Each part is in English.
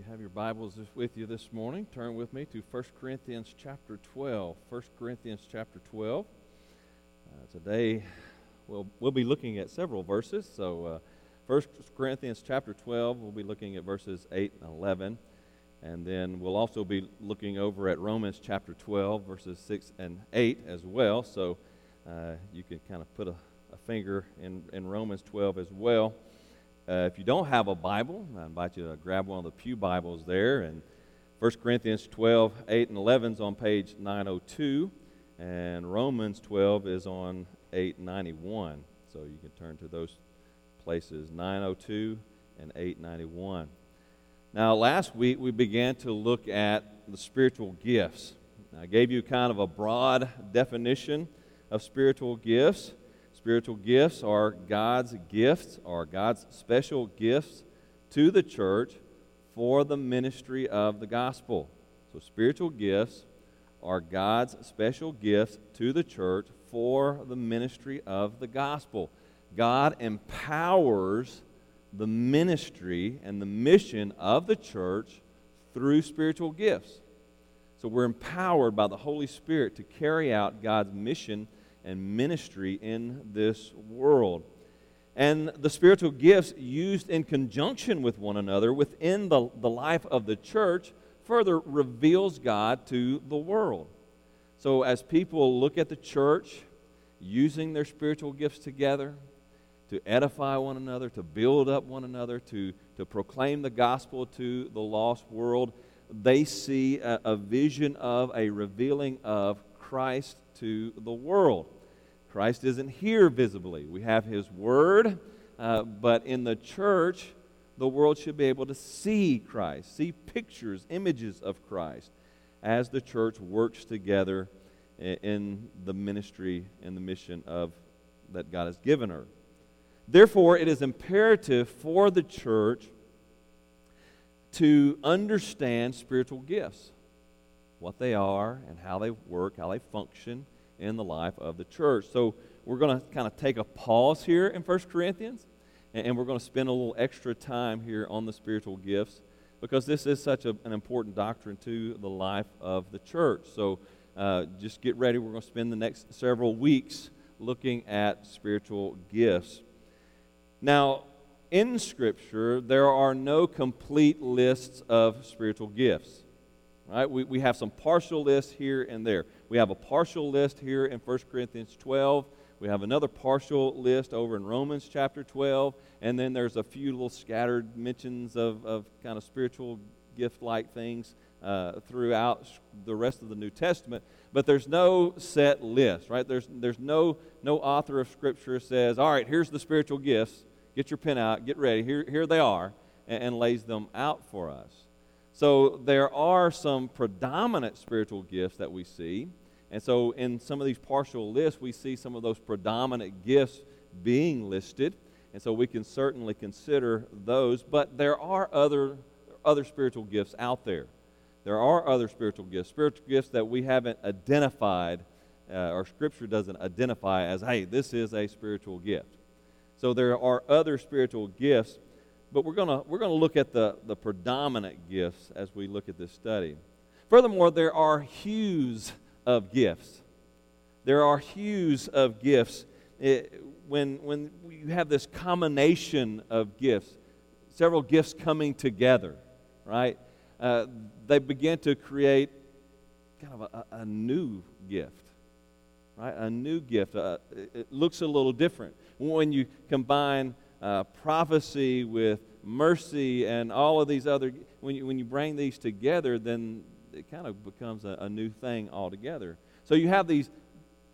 you have your Bibles with you this morning, turn with me to 1 Corinthians chapter 12. 1 Corinthians chapter 12. Uh, today, we'll, we'll be looking at several verses. So, uh, 1 Corinthians chapter 12, we'll be looking at verses 8 and 11. And then we'll also be looking over at Romans chapter 12, verses 6 and 8 as well. So, uh, you can kind of put a, a finger in, in Romans 12 as well. Uh, if you don't have a Bible, I invite you to grab one of the Pew Bibles there. And 1 Corinthians 12, 8 and 11 is on page 902, and Romans 12 is on 891. So you can turn to those places 902 and 891. Now, last week we began to look at the spiritual gifts. I gave you kind of a broad definition of spiritual gifts. Spiritual gifts are God's gifts, are God's special gifts to the church for the ministry of the gospel. So, spiritual gifts are God's special gifts to the church for the ministry of the gospel. God empowers the ministry and the mission of the church through spiritual gifts. So, we're empowered by the Holy Spirit to carry out God's mission and ministry in this world. And the spiritual gifts used in conjunction with one another within the, the life of the church further reveals God to the world. So, as people look at the church using their spiritual gifts together to edify one another, to build up one another, to, to proclaim the gospel to the lost world, they see a, a vision of a revealing of Christ to the world. Christ isn't here visibly. We have His Word, uh, but in the church, the world should be able to see Christ, see pictures, images of Christ as the church works together in the ministry and the mission of that God has given her. Therefore, it is imperative for the church to understand spiritual gifts what they are and how they work, how they function in the life of the church. So we're going to kind of take a pause here in 1 Corinthians, and we're going to spend a little extra time here on the spiritual gifts because this is such a, an important doctrine to the life of the church. So uh, just get ready. We're going to spend the next several weeks looking at spiritual gifts. Now, in Scripture, there are no complete lists of spiritual gifts. Right? We, we have some partial lists here and there. We have a partial list here in 1 Corinthians 12. We have another partial list over in Romans chapter 12. And then there's a few little scattered mentions of, of kind of spiritual gift like things uh, throughout the rest of the New Testament. But there's no set list, right? There's, there's no, no author of Scripture says, all right, here's the spiritual gifts. Get your pen out, get ready. Here, here they are, and, and lays them out for us. So there are some predominant spiritual gifts that we see. And so in some of these partial lists, we see some of those predominant gifts being listed. And so we can certainly consider those. But there are other, other spiritual gifts out there. There are other spiritual gifts, spiritual gifts that we haven't identified, uh, or Scripture doesn't identify as, hey, this is a spiritual gift. So there are other spiritual gifts but we're going we're gonna look at the, the predominant gifts as we look at this study. Furthermore, there are hues of gifts. There are hues of gifts. It, when, when you have this combination of gifts, several gifts coming together, right? Uh, they begin to create kind of a, a new gift, right? A new gift. Uh, it looks a little different. When you combine uh, prophecy with mercy and all of these other, when you, when you bring these together, then it kind of becomes a, a new thing altogether. So you have these,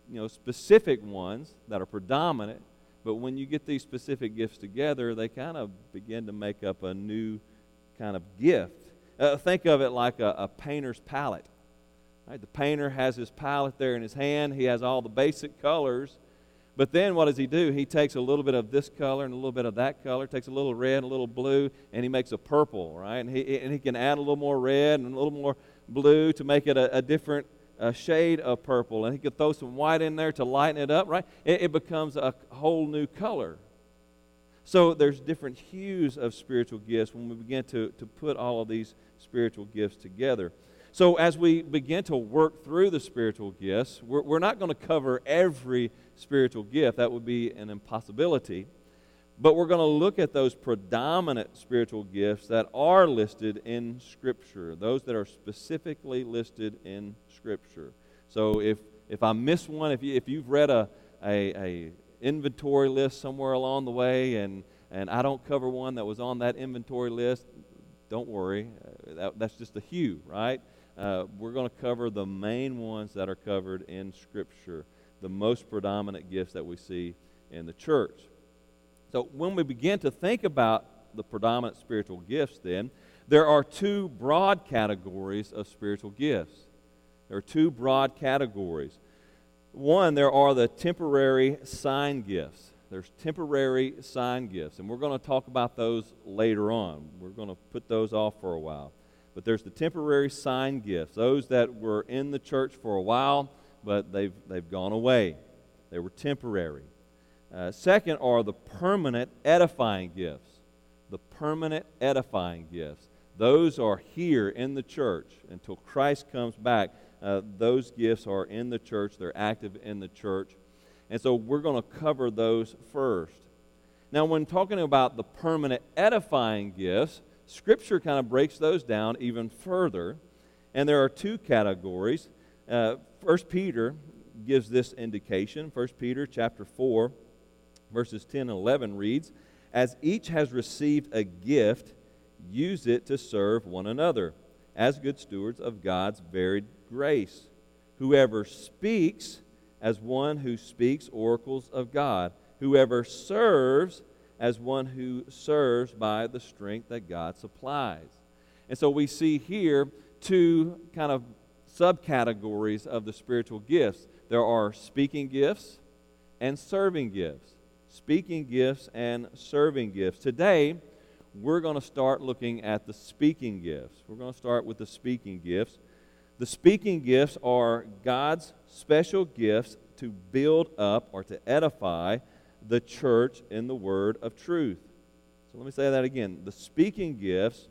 you know, specific ones that are predominant, but when you get these specific gifts together, they kind of begin to make up a new kind of gift. Uh, think of it like a, a painter's palette. Right? The painter has his palette there in his hand. He has all the basic colors, but then what does he do? He takes a little bit of this color and a little bit of that color, takes a little red and a little blue, and he makes a purple, right? And he, and he can add a little more red and a little more blue to make it a, a different uh, shade of purple. And he could throw some white in there to lighten it up, right? It, it becomes a whole new color. So there's different hues of spiritual gifts when we begin to, to put all of these spiritual gifts together. So as we begin to work through the spiritual gifts, we're, we're not going to cover every spiritual gift. That would be an impossibility. But we're going to look at those predominant spiritual gifts that are listed in Scripture, those that are specifically listed in Scripture. So if, if I miss one, if, you, if you've read a, a, a inventory list somewhere along the way and, and I don't cover one that was on that inventory list, don't worry. Uh, that, that's just a hue, right? Uh, we're going to cover the main ones that are covered in Scripture, the most predominant gifts that we see in the church. So when we begin to think about the predominant spiritual gifts, then, there are two broad categories of spiritual gifts. There are two broad categories. One, there are the temporary sign gifts. There's temporary sign gifts, and we're going to talk about those later on. We're going to put those off for a while. But there's the temporary sign gifts, those that were in the church for a while, but they've, they've gone away. They were temporary. Uh, second are the permanent edifying gifts. The permanent edifying gifts. Those are here in the church until Christ comes back uh, those gifts are in the church, they're active in the church. And so we're going to cover those first. Now, when talking about the permanent edifying gifts, Scripture kind of breaks those down even further. And there are two categories. Uh, Peter gives this indication. First Peter chapter 4, verses 10 and 11 reads, As each has received a gift, use it to serve one another, as good stewards of God's varied grace. Whoever speaks, as one who speaks oracles of God. Whoever serves, as one who serves by the strength that God supplies. And so we see here two kind of subcategories of the spiritual gifts there are speaking gifts and serving gifts. Speaking gifts and serving gifts. Today, we're going to start looking at the speaking gifts. We're going to start with the speaking gifts. The speaking gifts are God's special gifts to build up or to edify the church in the word of truth. So let me say that again. The speaking gifts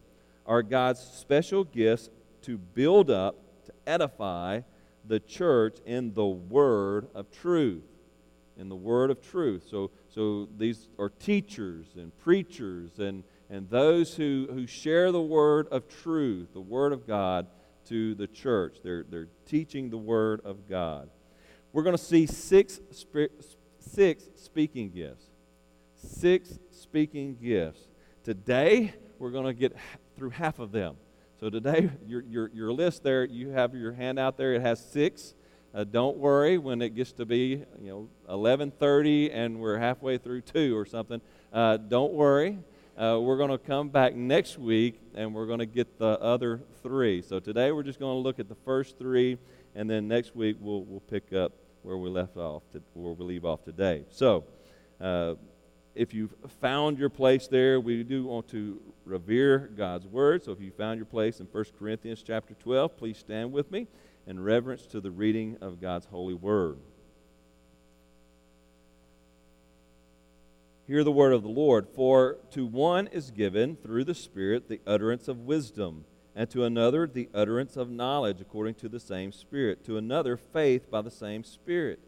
are God's special gifts to build up, to edify the church in the word of truth. In the word of truth. So, so these are teachers and preachers and, and those who, who share the word of truth, the word of God to the church. They're, they're teaching the Word of God. We're going to see six, six speaking gifts. Six speaking gifts. Today, we're going to get through half of them. So today, your, your, your list there, you have your hand out there. It has six. Uh, don't worry when it gets to be you know 11:30 and we're halfway through two or something. Uh, don't worry. Uh, we're going to come back next week and we're going to get the other three. So today we're just going to look at the first three, and then next week we'll, we'll pick up where we left off, to, where we leave off today. So uh, if you've found your place there, we do want to revere God's word. So if you found your place in 1 Corinthians chapter 12, please stand with me in reverence to the reading of God's holy word. Hear the word of the Lord. For to one is given through the Spirit the utterance of wisdom, and to another the utterance of knowledge according to the same Spirit, to another faith by the same Spirit,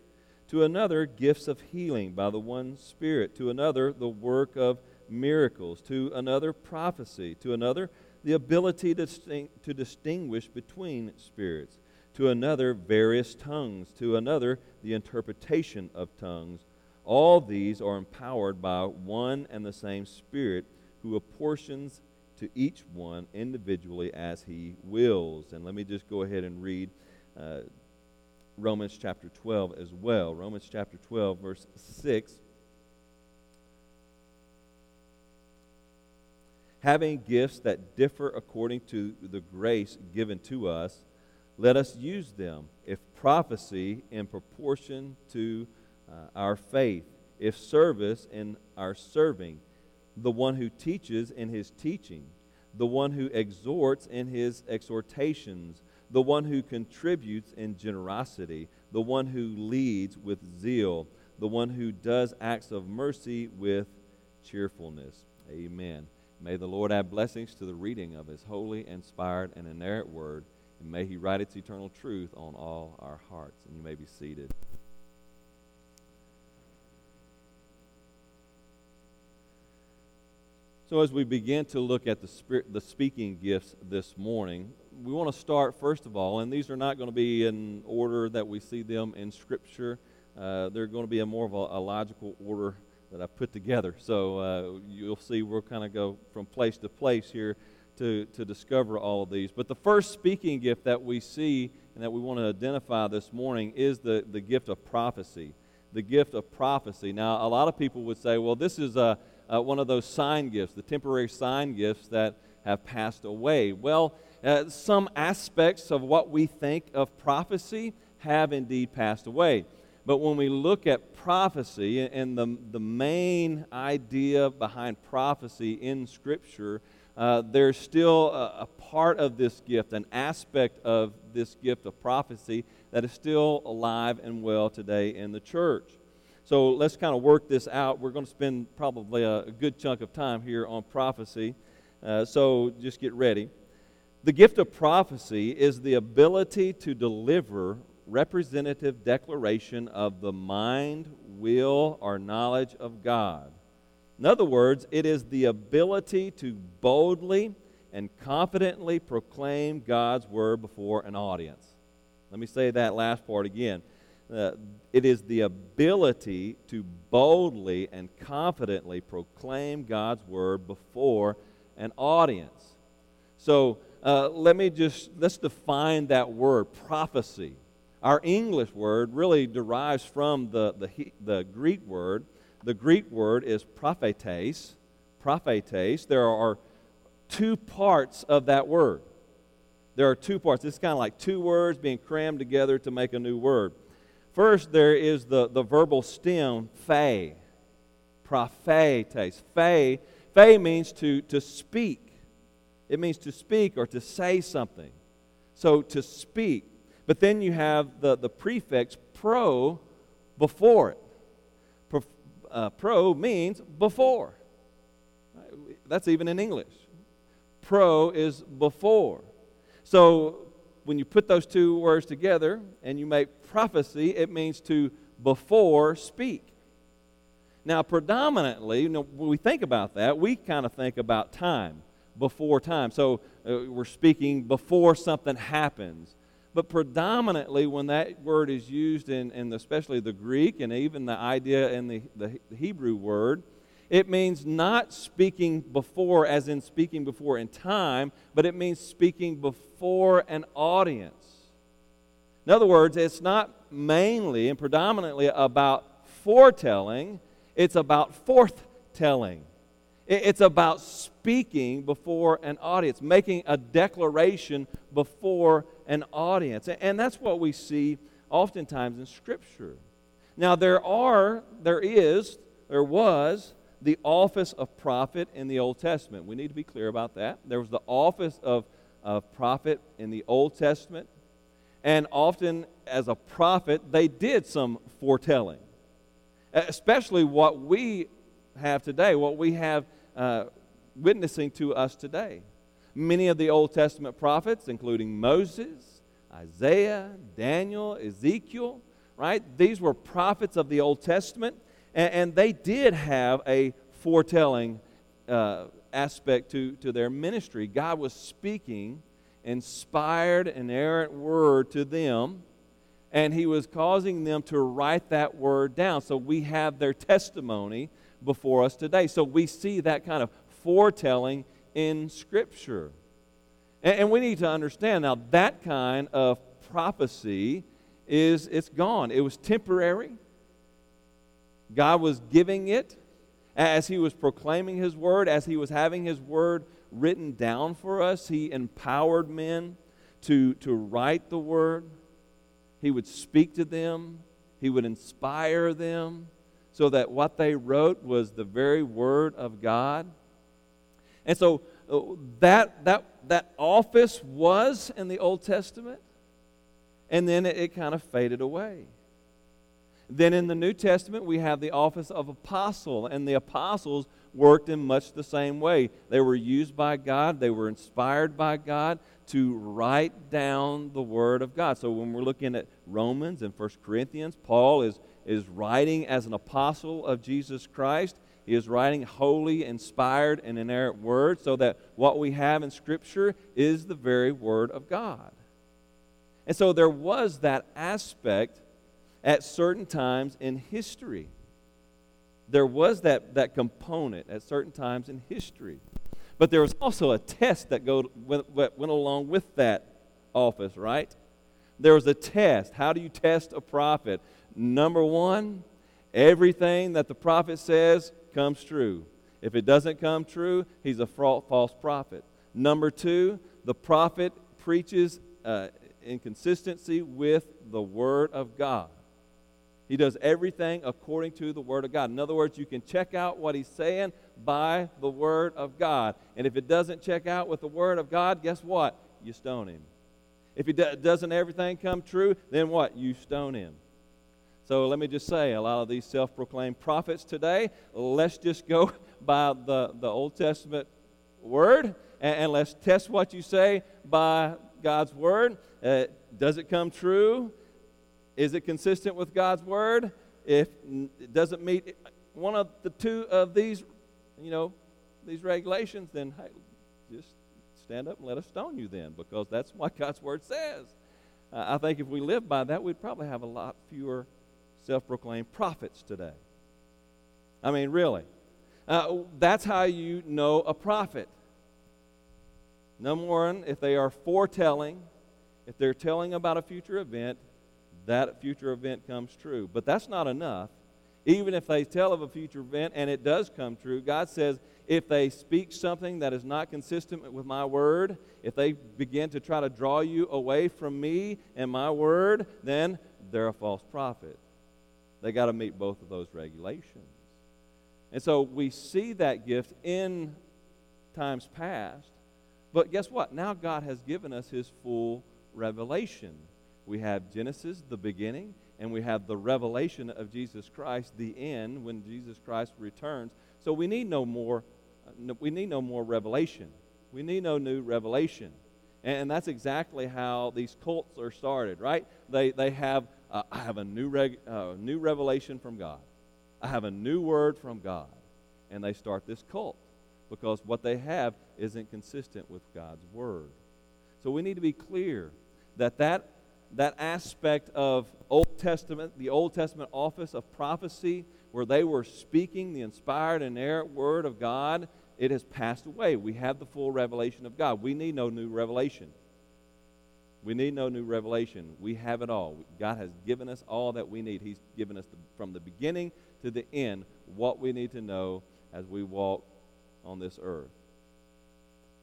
to another gifts of healing by the one Spirit, to another the work of miracles, to another prophecy, to another the ability to, distinguish between spirits, to another various tongues, to another the interpretation of tongues. All these are empowered by one and the same Spirit who apportions to each one individually as he wills. And let me just go ahead and read uh, Romans chapter 12 as well. Romans chapter 12, verse 6. Having gifts that differ according to the grace given to us, let us use them. If prophecy, in proportion to uh, our faith, if service in our serving, the one who teaches in his teaching, the one who exhorts in his exhortations, the one who contributes in generosity, the one who leads with zeal, the one who does acts of mercy with cheerfulness. Amen. May the Lord add blessings to the reading of his holy, inspired, and inerrant word, and may he write its eternal truth on all our hearts. And you may be seated. So, as we begin to look at the, spirit, the speaking gifts this morning, we want to start first of all, and these are not going to be in order that we see them in Scripture. Uh, they're going to be a more of a, a logical order that I put together. So uh, you'll see we'll kind of go from place to place here to, to discover all of these. But the first speaking gift that we see and that we want to identify this morning is the, the gift of prophecy. The gift of prophecy. Now, a lot of people would say, well, this is a, a one of those sign gifts, the temporary sign gifts that have passed away. Well, uh, some aspects of what we think of prophecy have indeed passed away. But when we look at prophecy and the, the main idea behind prophecy in Scripture, uh, there's still a, a, part of this gift, an aspect of this gift of prophecy that is still alive and well today in the church. So let's kind of work this out. We're going to spend probably a, a good chunk of time here on prophecy. Uh, so just get ready. The gift of prophecy is the ability to deliver representative declaration of the mind, will, or knowledge of God. In other words, it is the ability to boldly and confidently proclaim God's word before an audience. Let me say that last part again. Uh, it is the ability to boldly and confidently proclaim God's word before an audience. So uh, let me just let's define that word prophecy. Our English word really derives from the, the, the Greek word. The Greek word is prophetes. Prophetes. There are two parts of that word. There are two parts. It's kind of like two words being crammed together to make a new word. First, there is the, the verbal stem, phe. Prophetes. Phe, phe means to, to speak. It means to speak or to say something. So to speak. But then you have the, the prefix pro before it. Pro, uh, pro means before. That's even in English. Pro is before. So when you put those two words together and you make prophecy, it means to before speak. Now, predominantly, you know, when we think about that, we kind of think about time, before time. So uh, we're speaking before something happens. But predominantly, when that word is used in, in especially the Greek and even the idea in the, the Hebrew word, it means not speaking before, as in speaking before in time, but it means speaking before an audience. In other words, it's not mainly and predominantly about foretelling, it's about forthtelling. It's about speaking before an audience, making a declaration before an audience. And that's what we see oftentimes in Scripture. Now, there are, there is, there was the office of prophet in the Old Testament. We need to be clear about that. There was the office of, of prophet in the Old Testament. And often, as a prophet, they did some foretelling, especially what we have today, what we have uh, witnessing to us today. Many of the Old Testament prophets, including Moses, Isaiah, Daniel, Ezekiel, right? These were prophets of the Old Testament, and, and they did have a foretelling uh, aspect to, to their ministry. God was speaking inspired, inerrant word to them, and He was causing them to write that word down. So we have their testimony before us today. So we see that kind of foretelling in Scripture. And, and we need to understand now that kind of prophecy is it's gone. It was temporary. God was giving it as he was proclaiming his word, as he was having his word written down for us. He empowered men to, to write the word. He would speak to them. He would inspire them so that what they wrote was the very word of God. And so uh, that, that, that office was in the Old Testament, and then it, it kind of faded away. Then in the New Testament, we have the office of apostle, and the apostles worked in much the same way. They were used by God, they were inspired by God to write down the Word of God. So when we're looking at Romans and 1 Corinthians, Paul is, is writing as an apostle of Jesus Christ. He is writing holy, inspired, and inerrant word so that what we have in Scripture is the very Word of God. And so there was that aspect at certain times in history. There was that, that component at certain times in history. But there was also a test that go, went, went along with that office, right? There was a test. How do you test a prophet? Number one, everything that the prophet says comes true. If it doesn't come true, he's a false prophet. Number two, the prophet preaches uh, in consistency with the Word of God. He does everything according to the Word of God. In other words, you can check out what he's saying by the Word of God. And if it doesn't check out with the Word of God, guess what? You stone him. If it doesn't everything come true, then what? You stone him. So let me just say, a lot of these self proclaimed prophets today, let's just go by the, the Old Testament word and, and let's test what you say by God's word. Uh, does it come true? Is it consistent with God's word? If it doesn't meet one of the two of these, you know, these regulations, then hey, just stand up and let us stone you then, because that's what God's word says. Uh, I think if we lived by that, we'd probably have a lot fewer self proclaimed prophets today. I mean, really. Uh, that's how you know a prophet. Number one, if they are foretelling, if they're telling about a future event, that future event comes true. But that's not enough. Even if they tell of a future event and it does come true, God says if they speak something that is not consistent with my word, if they begin to try to draw you away from me and my word, then they're a false prophet. They got to meet both of those regulations. And so we see that gift in times past. But guess what? Now God has given us his full revelation. We have Genesis, the beginning, and we have the revelation of Jesus Christ, the end, when Jesus Christ returns. So we need no more, uh, we need no more revelation. We need no new revelation. And that's exactly how these cults are started, right? They, they have uh, I have a new, reg, uh, new revelation from God. I have a new word from God. And they start this cult because what they have isn't consistent with God's word. So we need to be clear that that, that aspect of Old Testament, the Old Testament office of prophecy, where they were speaking the inspired and inerrant word of God, it has passed away. We have the full revelation of God. We need no new revelation. We need no new revelation. We have it all. God has given us all that we need. He's given us the, from the beginning to the end what we need to know as we walk on this earth.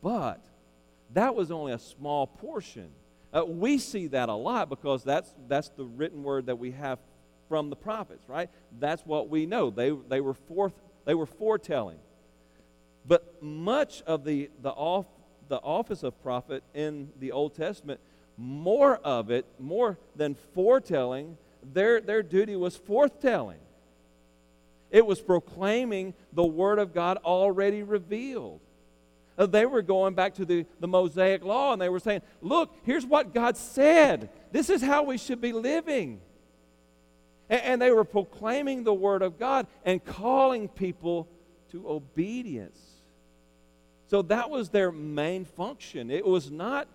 But that was only a small portion. Uh, we see that a lot because that's, that's the written word that we have from the prophets, right? That's what we know. They, they, were, forth, they were foretelling. But much of the, the, off, the office of prophet in the Old Testament more of it, more than foretelling, their, their duty was forthtelling. It was proclaiming the Word of God already revealed. Uh, they were going back to the, the Mosaic Law and they were saying, Look, here's what God said. This is how we should be living. And, and they were proclaiming the Word of God and calling people to obedience. So that was their main function. It was not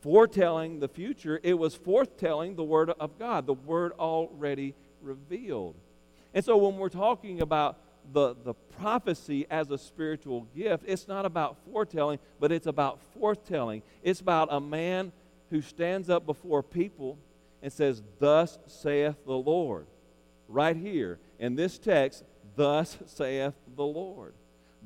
foretelling the future, it was forthtelling the Word of God, the Word already revealed. And so when we're talking about the, the prophecy as a spiritual gift, it's not about foretelling, but it's about forthtelling. It's about a man who stands up before people and says, Thus saith the Lord. Right here in this text, Thus saith the Lord.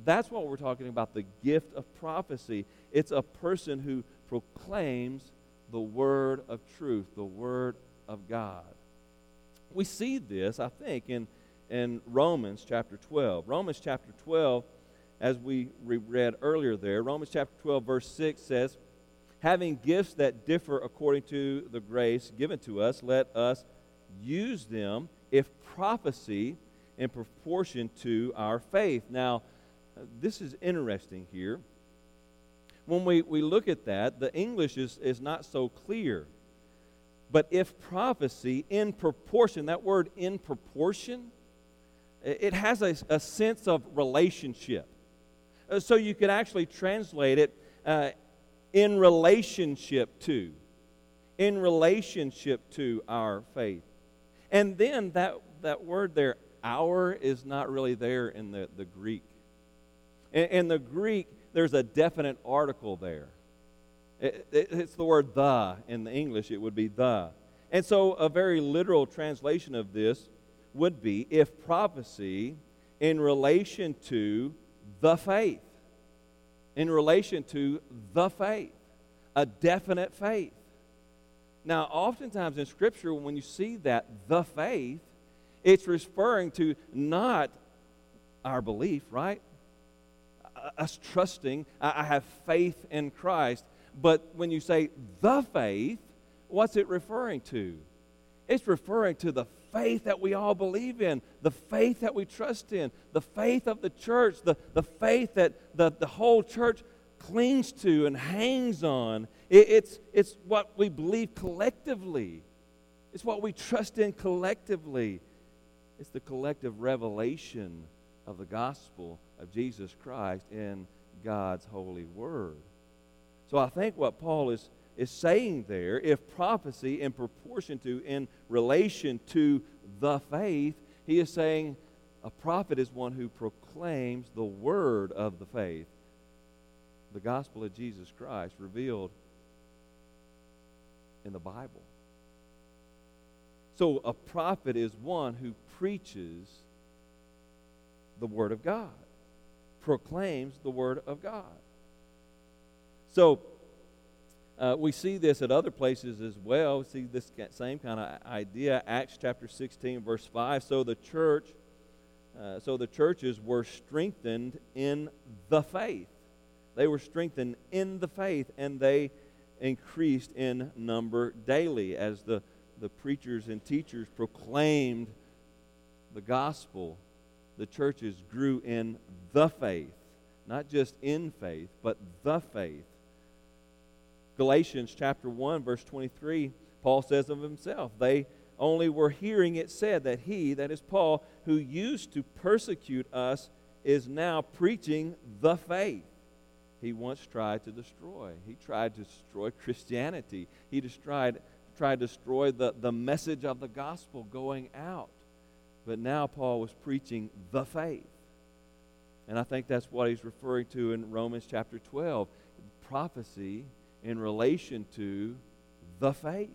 That's what we're talking about the gift of prophecy. It's a person who proclaims the word of truth, the word of God. We see this, I think, in, in Romans chapter 12. Romans chapter 12, as we read earlier there, Romans chapter 12, verse 6 says, Having gifts that differ according to the grace given to us, let us use them, if prophecy, in proportion to our faith. Now, this is interesting here. When we, we look at that, the English is, is not so clear. But if prophecy in proportion, that word in proportion, it has a, a sense of relationship. Uh, so you could actually translate it uh, in relationship to, in relationship to our faith. And then that, that word there, our, is not really there in the, the Greek. In, in the Greek, there's a definite article there. It, it, it's the word the. In the English, it would be the. And so, a very literal translation of this would be if prophecy in relation to the faith, in relation to the faith, a definite faith. Now, oftentimes in Scripture, when you see that, the faith, it's referring to not our belief, right? Us trusting, I have faith in Christ. But when you say the faith, what's it referring to? It's referring to the faith that we all believe in, the faith that we trust in, the faith of the church, the, the faith that the, the whole church clings to and hangs on. It, it's, it's what we believe collectively, it's what we trust in collectively. It's the collective revelation of the gospel of Jesus Christ in God's holy word. So I think what Paul is is saying there, if prophecy in proportion to, in relation to the faith, he is saying a prophet is one who proclaims the word of the faith, the gospel of Jesus Christ revealed in the Bible. So a prophet is one who preaches the word of God, proclaims the word of God. So uh, we see this at other places as well. We see this same kind of idea. Acts chapter 16, verse 5. So the church, uh, so the churches were strengthened in the faith. They were strengthened in the faith, and they increased in number daily as the, the preachers and teachers proclaimed the gospel. The churches grew in the faith, not just in faith, but the faith Galatians chapter 1, verse 23, Paul says of himself, they only were hearing it said that he, that is Paul, who used to persecute us, is now preaching the faith he once tried to destroy. He tried to destroy Christianity. He tried, tried to destroy the, the message of the gospel going out. But now Paul was preaching the faith. And I think that's what he's referring to in Romans chapter 12. Prophecy in relation to the faith,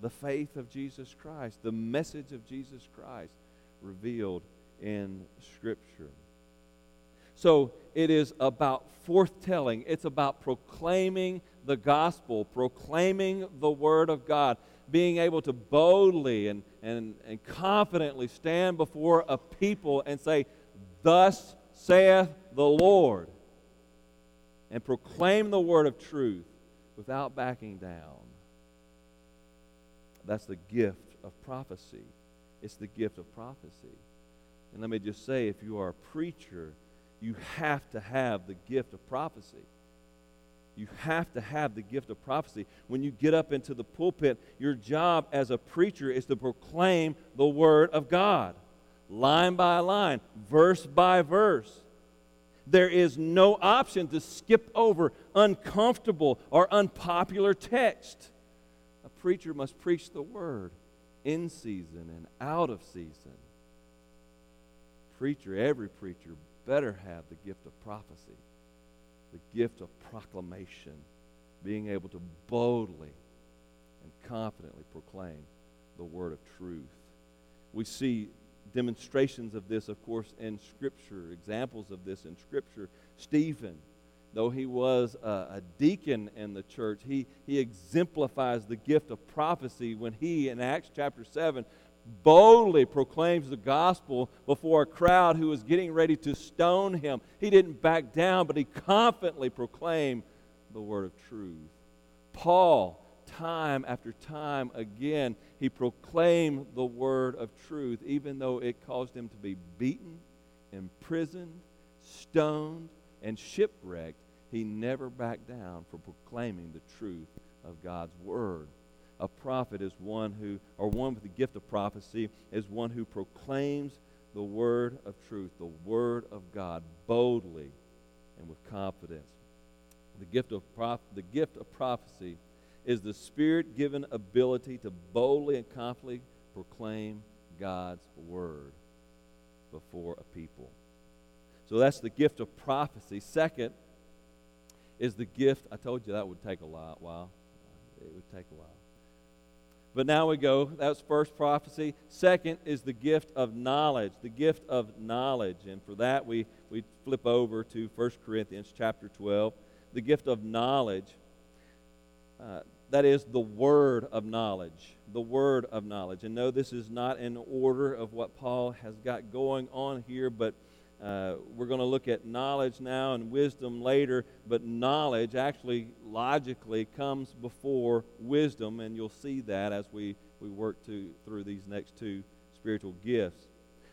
the faith of Jesus Christ, the message of Jesus Christ revealed in Scripture. So it is about forthtelling, it's about proclaiming the gospel, proclaiming the Word of God, being able to boldly and, and, and confidently stand before a people and say, Thus saith the Lord and proclaim the word of truth without backing down. That's the gift of prophecy. It's the gift of prophecy. And let me just say if you are a preacher, you have to have the gift of prophecy. You have to have the gift of prophecy. When you get up into the pulpit, your job as a preacher is to proclaim the Word of God, line by line, verse by verse. There is no option to skip over uncomfortable or unpopular text. A preacher must preach the word in season and out of season. Preacher, every preacher, better have the gift of prophecy, the gift of proclamation, being able to boldly and confidently proclaim the word of truth. We see demonstrations of this, of course, in Scripture, examples of this in Scripture. Stephen, though he was a, a, deacon in the church, he, he exemplifies the gift of prophecy when he, in Acts chapter 7, boldly proclaims the gospel before a crowd who was getting ready to stone him. He didn't back down, but he confidently proclaimed the word of truth. Paul, time after time again, he proclaimed the word of truth, even though it caused him to be beaten, imprisoned, stoned, and shipwrecked, he never backed down from proclaiming the truth of God's word. A prophet is one who, or one with the gift of prophecy, is one who proclaims the word of truth, the word of God, boldly and with confidence. The gift of, prof- the gift of prophecy is the spirit given ability to boldly and confidently proclaim God's word before a people. So that's the gift of prophecy. Second is the gift. I told you that would take a while. It would take a while. But now we go. That's first prophecy. Second is the gift of knowledge. The gift of knowledge. And for that, we, we flip over to 1 Corinthians chapter 12. The gift of knowledge. Uh, that is the word of knowledge. The word of knowledge. And no, this is not in order of what Paul has got going on here, but uh, we're going to look at knowledge now and wisdom later, but knowledge actually logically comes before wisdom, and you'll see that as we, we work to, through these next two spiritual gifts.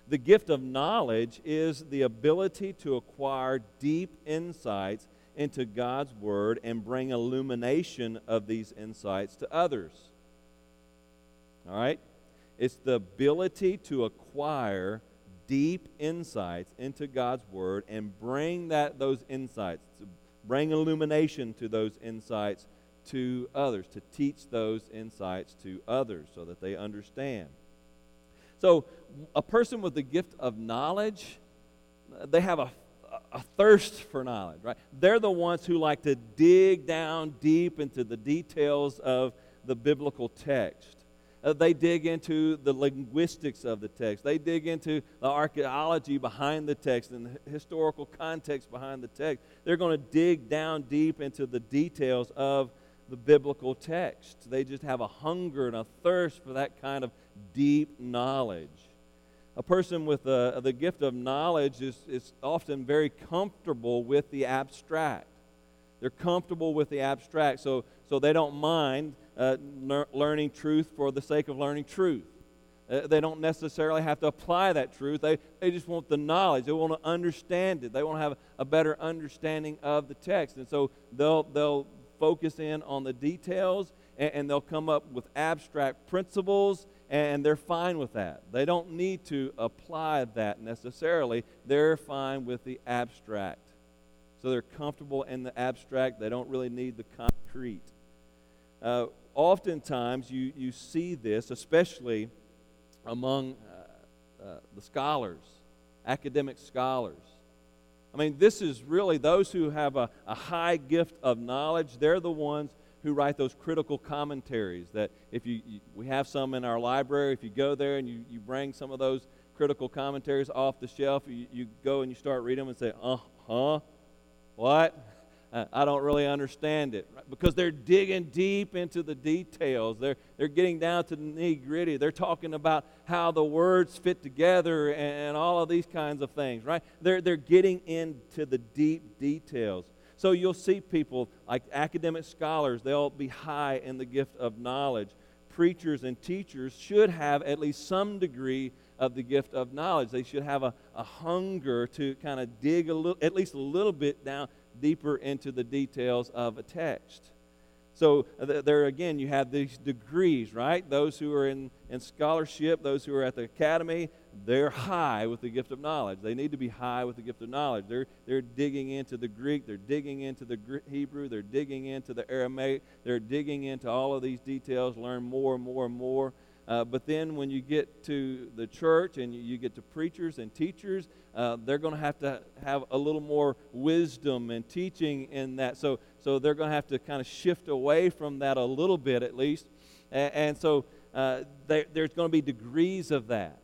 The gift of knowledge is the ability to acquire deep insights into God's Word and bring illumination of these insights to others. All right? It's the ability to acquire deep insights into God's Word and bring that, those insights, to bring illumination to those insights to others, to teach those insights to others so that they understand. So, a person with the gift of knowledge, they have a, a thirst for knowledge, right? They're the ones who like to dig down deep into the details of the biblical text. Uh, they dig into the linguistics of the text. They dig into the archaeology behind the text and the historical context behind the text. They're going to dig down deep into the details of the biblical text. They just have a hunger and a thirst for that kind of deep knowledge. A person with uh, the gift of knowledge is, is often very comfortable with the abstract. They're comfortable with the abstract, so, so they don't mind uh, learning truth for the sake of learning truth. Uh, they don't necessarily have to apply that truth. They, they just want the knowledge. They want to understand it. They want to have a better understanding of the text. And so they'll, they'll focus in on the details and, and they'll come up with abstract principles and they're fine with that. They don't need to apply that necessarily. They're fine with the abstract. So they're comfortable in the abstract. They don't really need the concrete. Uh, oftentimes you, you see this, especially among uh, uh, the scholars, academic scholars. I mean, this is really those who have a, a high gift of knowledge. They're the ones who write those critical commentaries that if you, you, we have some in our library if you go there and you, you bring some of those critical commentaries off the shelf you, you go and you start reading them and say uh-huh what I don't really understand it right? because they're digging deep into the details. They're, they're getting down to the nitty gritty. They're talking about how the words fit together and, and all of these kinds of things, right? They're, they're getting into the deep details. So you'll see people like academic scholars, they'll be high in the gift of knowledge. Preachers and teachers should have at least some degree of the gift of knowledge. They should have a, a hunger to kind of dig a little, at least a little bit down deeper into the details of a text. So uh, there again, you have these degrees, right? Those who are in, in scholarship, those who are at the academy, they're high with the gift of knowledge. They need to be high with the gift of knowledge. They're, they're digging into the Greek, they're digging into the Hebrew, they're digging into the Aramaic, they're digging into all of these details, learn more and more and more. Uh, but then when you get to the church and you, you get to preachers and teachers, uh, they're going to have to have a little more wisdom and teaching in that. So, so they're going to have to kind of shift away from that a little bit at least. And, and so uh, there, there's going to be degrees of that.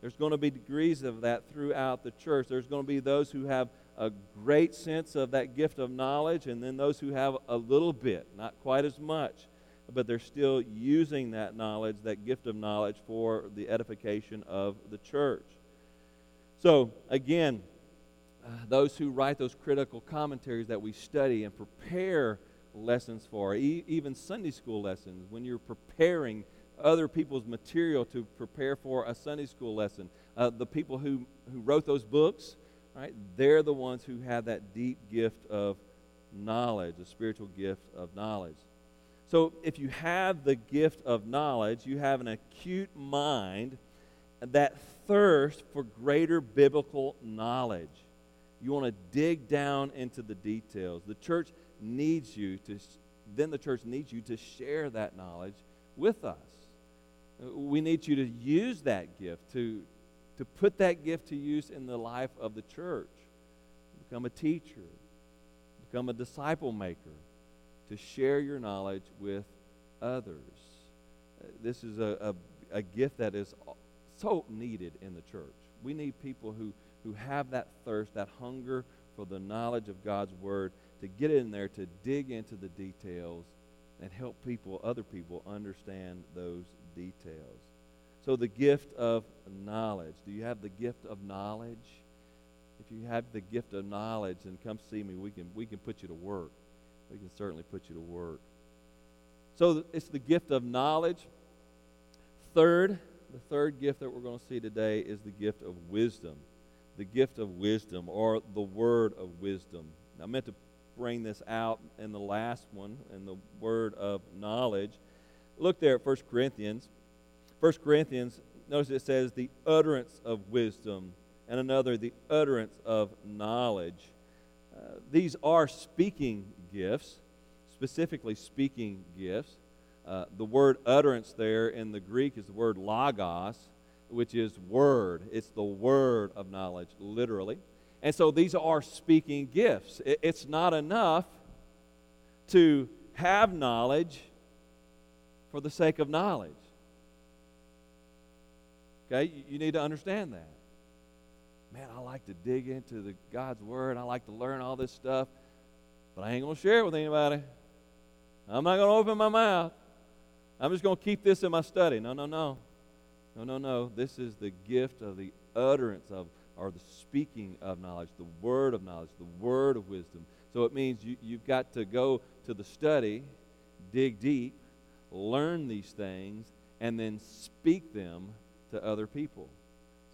There's going to be degrees of that throughout the church. There's going to be those who have a great sense of that gift of knowledge, and then those who have a little bit, not quite as much but they're still using that knowledge, that gift of knowledge, for the edification of the church. So, again, uh, those who write those critical commentaries that we study and prepare lessons for, e- even Sunday school lessons, when you're preparing other people's material to prepare for a Sunday school lesson, uh, the people who, who wrote those books, right? They're the ones who have that deep gift of knowledge, a spiritual gift of knowledge. So if you have the gift of knowledge, you have an acute mind that thirst for greater biblical knowledge. You want to dig down into the details. The church needs you to then the church needs you to share that knowledge with us. We need you to use that gift to to put that gift to use in the life of the church. Become a teacher, become a disciple maker, to share your knowledge with others. Uh, this is a, a, a gift that is so needed in the church. We need people who, who have that thirst, that hunger for the knowledge of God's Word, to get in there, to dig into the details, and help people, other people, understand those details. So, the gift of knowledge. Do you have the gift of knowledge? If you have the gift of knowledge, then come see me. We can, we can put you to work. We can certainly put you to work. So, it's the gift of knowledge. Third, the third gift that we're going to see today is the gift of wisdom. The gift of wisdom, or the word of wisdom. Now, I meant to bring this out in the last one, in the word of knowledge. Look there at 1 Corinthians 1 Corinthians, notice it says the utterance of wisdom, and another the utterance of knowledge. Uh, these are speaking gifts, specifically speaking gifts. Uh, the word utterance there in the Greek is the word logos, which is word. It's the word of knowledge, literally. And so these are speaking gifts. It, it's not enough to have knowledge for the sake of knowledge. Okay? You, need to understand that. Man, I like to dig into the God's Word. I like to learn all this stuff, but I ain't to share it with anybody. I'm not to open my mouth. I'm just to keep this in my study. No, no, no. No, no, no. This is the gift of the utterance of, or the speaking of knowledge, the word of knowledge, the word of wisdom. So it means you, you've got to go to the study, dig deep, learn these things, and then speak them to other people.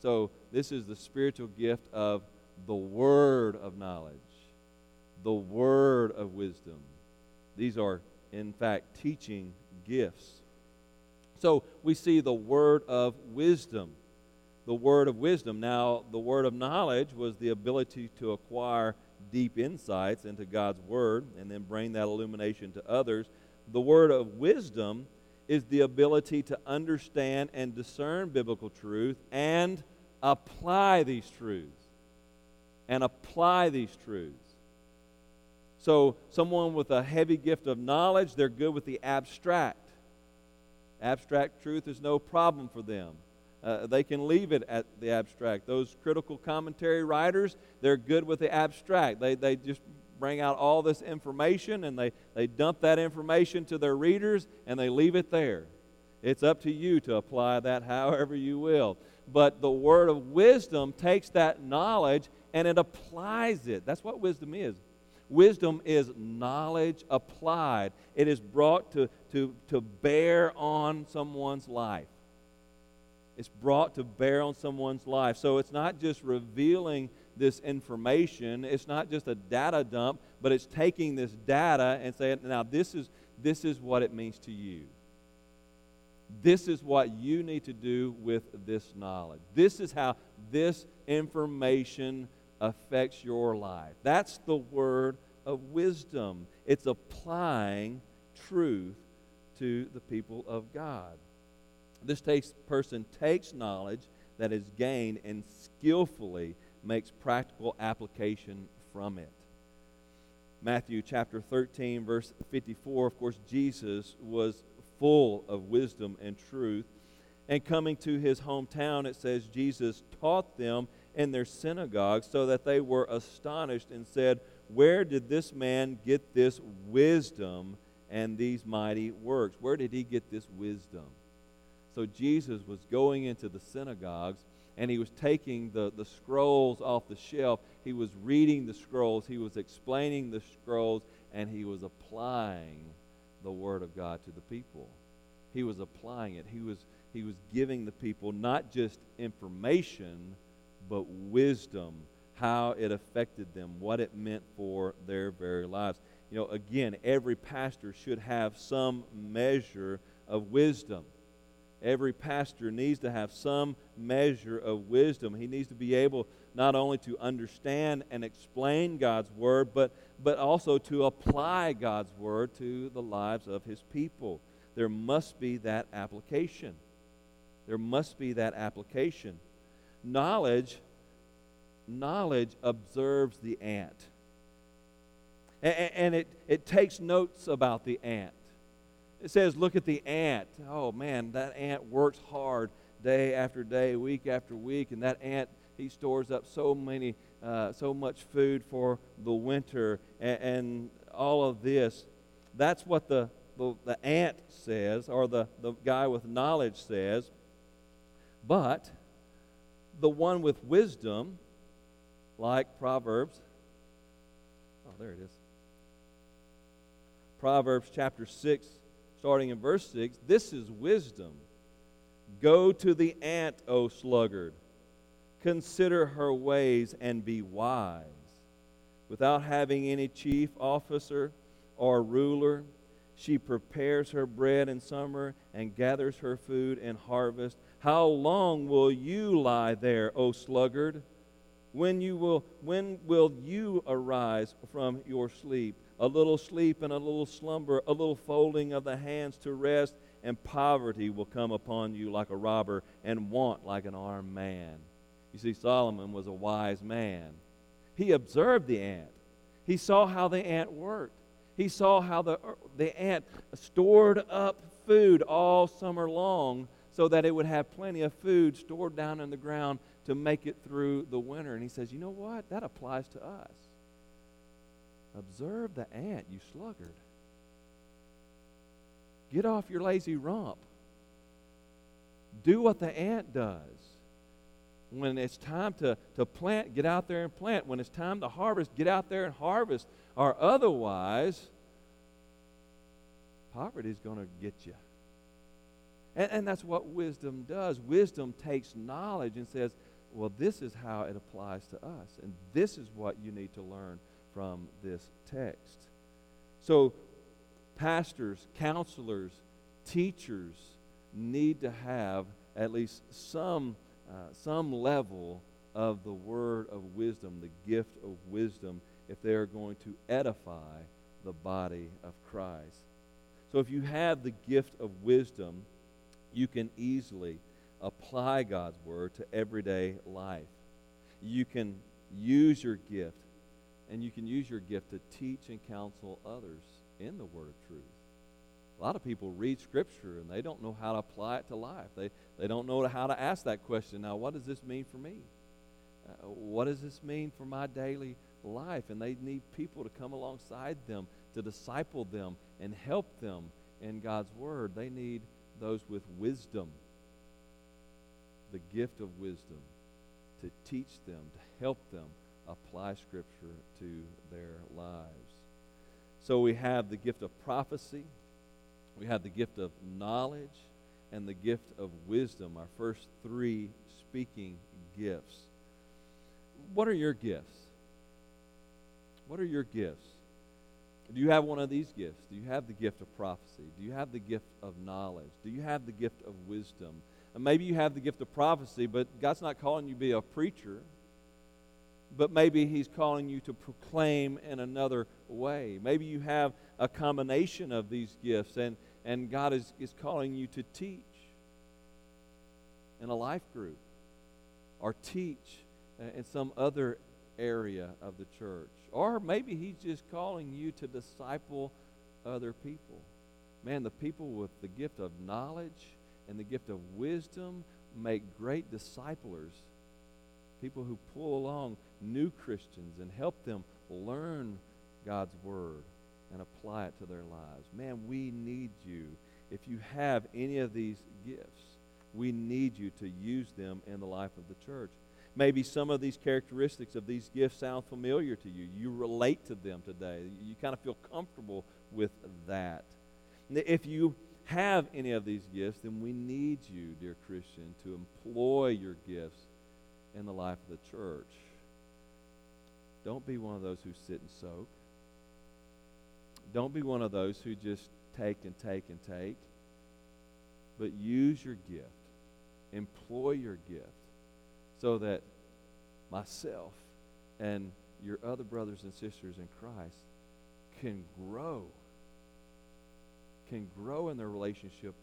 So, this is the spiritual gift of the word of knowledge, the word of wisdom. These are, in fact, teaching gifts. So, we see the word of wisdom. The word of wisdom. Now, the word of knowledge was the ability to acquire deep insights into God's word and then bring that illumination to others. The word of wisdom is the ability to understand and discern biblical truth and apply these truths. And apply these truths. So, someone with a heavy gift of knowledge, they're good with the abstract. Abstract truth is no problem for them. Uh, they can leave it at the abstract. Those critical commentary writers, they're good with the abstract. They, they just bring out all this information and they, they dump that information to their readers and they leave it there. It's up to you to apply that however you will. But the word of wisdom takes that knowledge and it applies it. That's what wisdom is. Wisdom is knowledge applied, it is brought to, to, to bear on someone's life. It's brought to bear on someone's life. So it's not just revealing this information. It's not just a data dump, but it's taking this data and saying, now this is, this is what it means to you. This is what you need to do with this knowledge. This is how this information affects your life. That's the word of wisdom. It's applying truth to the people of God. This takes, person takes knowledge that is gained and skillfully makes practical application from it. Matthew chapter 13, verse 54, of course, Jesus was full of wisdom and truth. And coming to his hometown, it says Jesus taught them in their synagogue so that they were astonished and said, Where did this man get this wisdom and these mighty works? Where did he get this wisdom? So Jesus was going into the synagogues and he was taking the, the scrolls off the shelf. He was reading the scrolls, he was explaining the scrolls, and he was applying the Word of God to the people. He was applying it. He was, he was giving the people not just information, but wisdom how it affected them, what it meant for their very lives. You know, again, every pastor should have some measure of wisdom. Every pastor needs to have some measure of wisdom. He needs to be able not only to understand and explain God's word, but, but also to apply God's word to the lives of his people. There must be that application. There must be that application. Knowledge, knowledge observes the ant. And, and it, it takes notes about the ant. It says, look at the ant. Oh man, that ant works hard day after day, week after week, and that ant he stores up so many, uh, so much food for the winter, and, and, all of this. That's what the, the the ant says, or the the guy with knowledge says. But the one with wisdom, like Proverbs, oh there it is. Proverbs chapter six starting in verse 6, this is wisdom. Go to the ant, O sluggard. Consider her ways and be wise. Without having any chief officer or ruler, she prepares her bread in summer and gathers her food in harvest. How long will you lie there, O sluggard? When, you will, when will you arise from your sleep? A little sleep and a little slumber, a little folding of the hands to rest, and poverty will come upon you like a robber, and want like an armed man. You see, Solomon was a wise man. He observed the ant, he saw how the ant worked. He saw how the, the ant stored up food all summer long so that it would have plenty of food stored down in the ground to make it through the winter. And he says, you know what? That applies to us. Observe the ant, you sluggard. Get off your lazy rump. Do what the ant does. When it's time to, to plant, get out there and plant. When it's time to harvest, get out there and harvest. Or otherwise, poverty is going to get you. And, and that's what wisdom does. Wisdom takes knowledge and says, well, this is how it applies to us. And this is what you need to learn from this text. So, pastors, counselors, teachers need to have at least some, uh, some level of the word of wisdom, the gift of wisdom, if they are going to edify the body of Christ. So, if you have the gift of wisdom, you can easily apply God's word to everyday life. You can use your gift and you can use your gift to teach and counsel others in the Word of truth. A lot of people read Scripture and they don't know how to apply it to life. They, they don't know how to ask that question. Now, what does this mean for me? Uh, what does this mean for my daily life? And they need people to come alongside them, to disciple them, and help them in God's Word. They need those with wisdom, the gift of wisdom, to teach them, to help them apply Scripture to their lives. So we have the gift of prophecy, we have the gift of knowledge, and the gift of wisdom, our first three speaking gifts. What are your gifts? What are your gifts? Do you have one of these gifts? Do you have the gift of prophecy? Do you have the gift of knowledge? Do you have the gift of wisdom? And maybe you have the gift of prophecy, but God's not calling you to be a preacher but maybe He's calling you to proclaim in another way. Maybe you have a combination of these gifts, and, and God is, is calling you to teach in a life group or teach in some other area of the church. Or maybe He's just calling you to disciple other people. Man, the people with the gift of knowledge and the gift of wisdom make great disciplers people who pull along new Christians and help them learn God's Word and apply it to their lives. Man, we need you. If you have any of these gifts, we need you to use them in the life of the church. Maybe some of these characteristics of these gifts sound familiar to you. You relate to them today. You kind of feel comfortable with that. If you have any of these gifts, then we need you, dear Christian, to employ your gifts in the life of the church. Don't be one of those who sit and soak. Don't be one of those who just take and take and take. But use your gift. Employ your gift so that myself and your other brothers and sisters in Christ can grow. Can grow in their relationship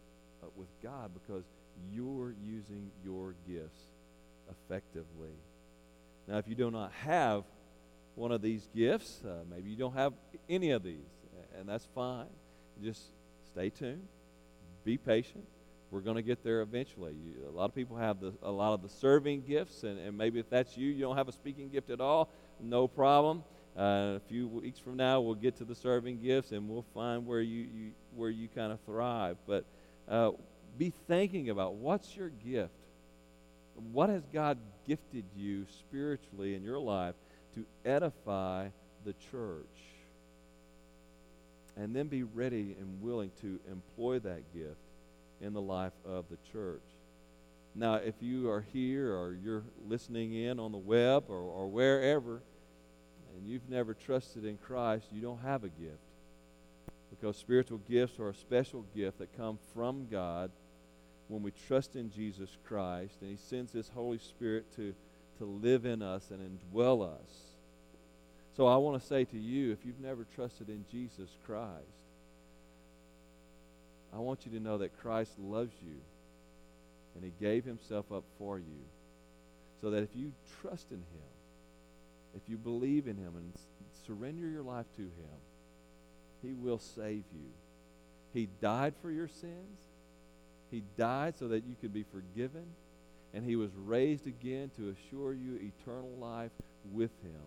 uh, with God because you're using your gifts effectively. Now, if you do not have one of these gifts, uh, maybe you don't have any of these, and that's fine. Just stay tuned, be patient. We're going to get there eventually. You, a lot of people have the, a lot of the serving gifts, and, and maybe if that's you, you don't have a speaking gift at all, no problem. Uh, a few weeks from now, we'll get to the serving gifts, and we'll find where you, you where you kind of thrive. But uh, be thinking about what's your gift. What has God gifted you spiritually in your life to edify the church? And then be ready and willing to employ that gift in the life of the church. Now, if you are here or you're listening in on the web or, or wherever, and you've never trusted in Christ, you don't have a gift. Because spiritual gifts are a special gift that come from God when we trust in Jesus Christ and He sends His Holy Spirit to, to live in us and indwell us. So I want to say to you, if you've never trusted in Jesus Christ, I want you to know that Christ loves you and He gave Himself up for you. So that if you trust in Him, if you believe in Him and surrender your life to Him, He will save you. He died for your sins. He died so that you could be forgiven. And He was raised again to assure you eternal life with Him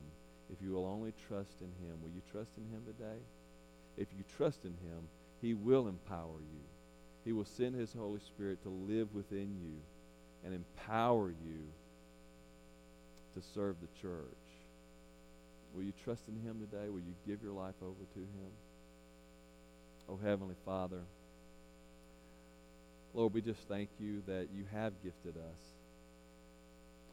if you will only trust in Him. Will you trust in Him today? If you trust in Him, He will empower you. He will send His Holy Spirit to live within you and empower you to serve the church. Will you trust in Him today? Will you give your life over to Him? Oh, Heavenly Father, Lord, we just thank you that you have gifted us.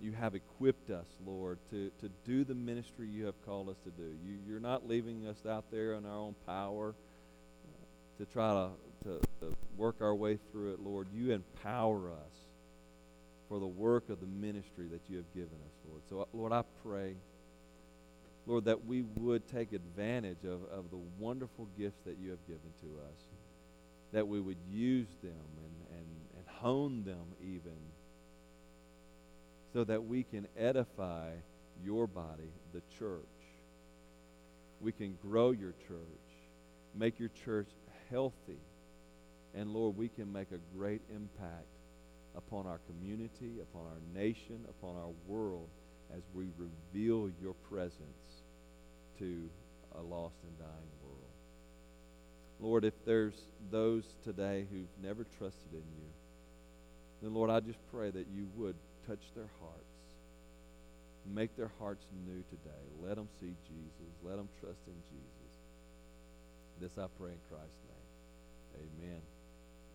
You have equipped us, Lord, to, to do the ministry you have called us to do. You, you're not leaving us out there in our own power uh, to try to, to, to work our way through it, Lord. You empower us for the work of the ministry that you have given us, Lord. So, Lord, I pray. Lord, that we would take advantage of, of the wonderful gifts that you have given to us, that we would use them and hone them even, so that we can edify your body, the church. We can grow your church, make your church healthy, and Lord, we can make a great impact upon our community, upon our nation, upon our world as we reveal your presence to a lost and dying world. Lord, if there's those today who've never trusted in you, then Lord, I just pray that you would touch their hearts. Make their hearts new today. Let them see Jesus. Let them trust in Jesus. This I pray in Christ's name. Amen.